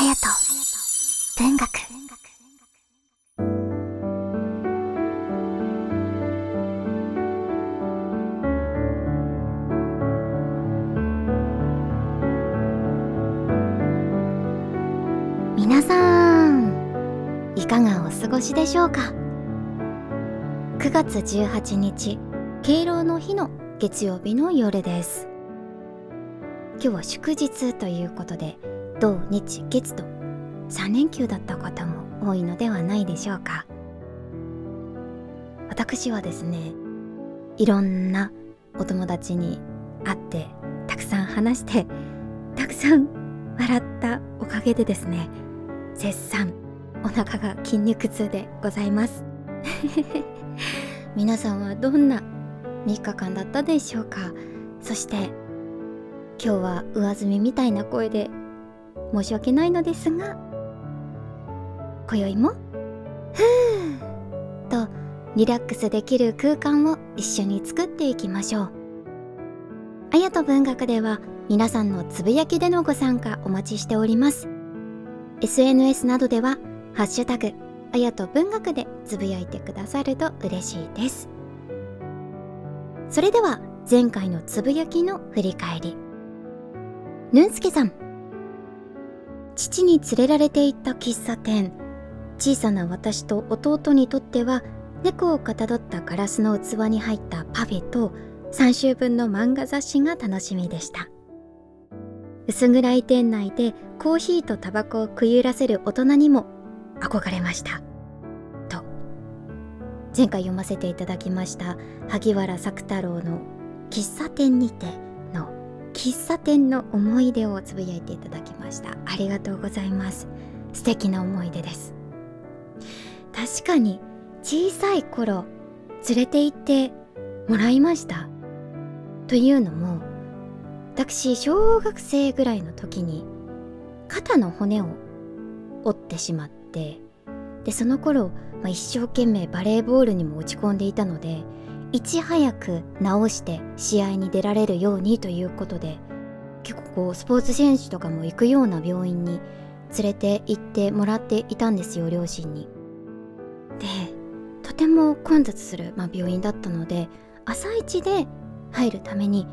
隼人文学。皆さんいかがお過ごしでしょうか？9月18日敬老の日の月曜日の夜です。今日は祝日ということで土日月と3連休だった方も多いのではないでしょうか。私はですねいろんなお友達に会ってたくさん話してたくさん笑ったおかげでですね絶賛お腹が筋肉痛でございます。皆さんはどんな3日間だったでしょうか。そして今日は上澄みみたいな声で申し訳ないのですが今宵も「ふー」とリラックスできる空間を一緒に作っていきましょう。あやと文学では皆さんのつぶやきでのご参加お待ちしております。SNS などでは「ハッシュタグあやと文学」でつぶやいてくださると嬉しいです。それでは前回のつぶやきの振り返り。ぬんすけさん父に連れられて行った喫茶店。小さな私と弟にとっては猫をかたどったガラスの器に入ったパフェと3週分の漫画雑誌が楽しみでした。薄暗い店内でコーヒーとタバコを食い入らせる大人にも憧れました。と前回読ませていただきました萩原作太郎の「喫茶店にて」喫茶店の思い出をつぶやいていただきました。ありがとうございます。素敵な思い出です。確かに小さい頃連れて行ってもらいました。というのも私小学生ぐらいの時に肩の骨を折ってしまってでその頃、まあ、一生懸命バレーボールにも落ち込んでいたのでいち早く治して試合に出られるようにということで結構こうスポーツ選手とかも行くような病院に連れて行ってもらっていたんですよ両親に。でとても混雑する、まあ、病院だったので朝一で入るために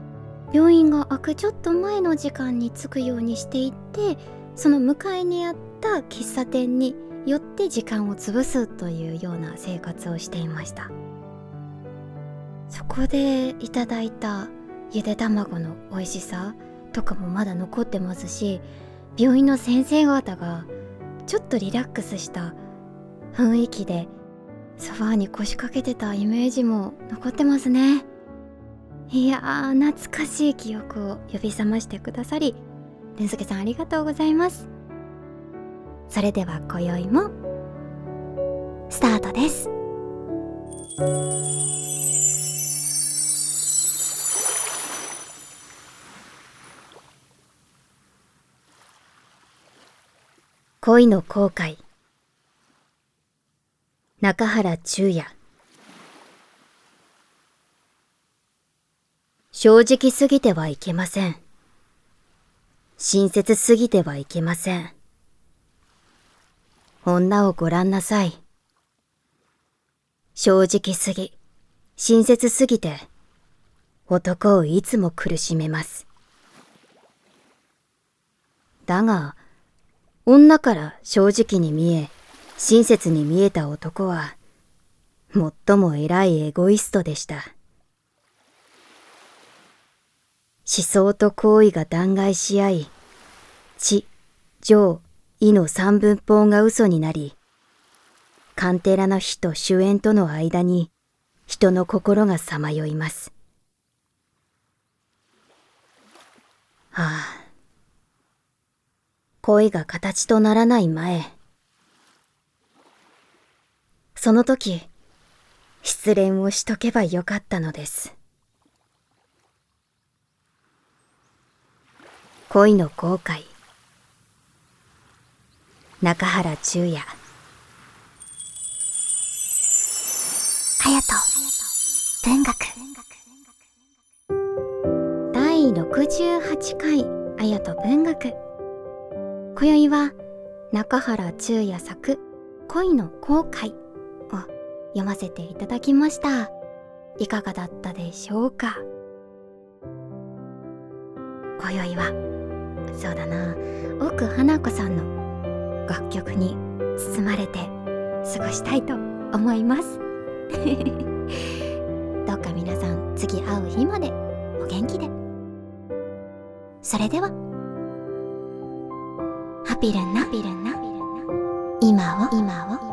病院が開くちょっと前の時間に着くようにしていってその向かいにあった喫茶店に寄って時間を潰すというような生活をしていましたそこでいただいたゆで卵の美味しさとかもまだ残ってますし病院の先生方がちょっとリラックスした雰囲気でソファーに腰掛けてたイメージも残ってますね。いやー懐かしい記憶を呼び覚ましてくださりるんすけさんありがとうございます。それでは今宵もスタートです。恋の後悔中原中也正直すぎてはいけません。親切すぎてはいけません。女をご覧なさい。正直すぎ、親切すぎて、男をいつも苦しめます。だが、女から正直に見え、親切に見えた男は、最も偉いエゴイストでした。思想と行為が弾劾し合い、知、情、意の三分法が嘘になり、カンテラの火と主演との間に人の心がさまよいます。あ。恋が形とならない前。その時、失恋をしとけばよかったのです。恋の後悔中原中也隼人文学第68回隼人文学今宵は中原中也作恋の後悔を読ませていただきました。いかがだったでしょうか？今宵はそうだな。奥花子さんの楽曲に包まれて過ごしたいと思います。どうか皆さん次会う日までお元気で。それではピルンな今を。今を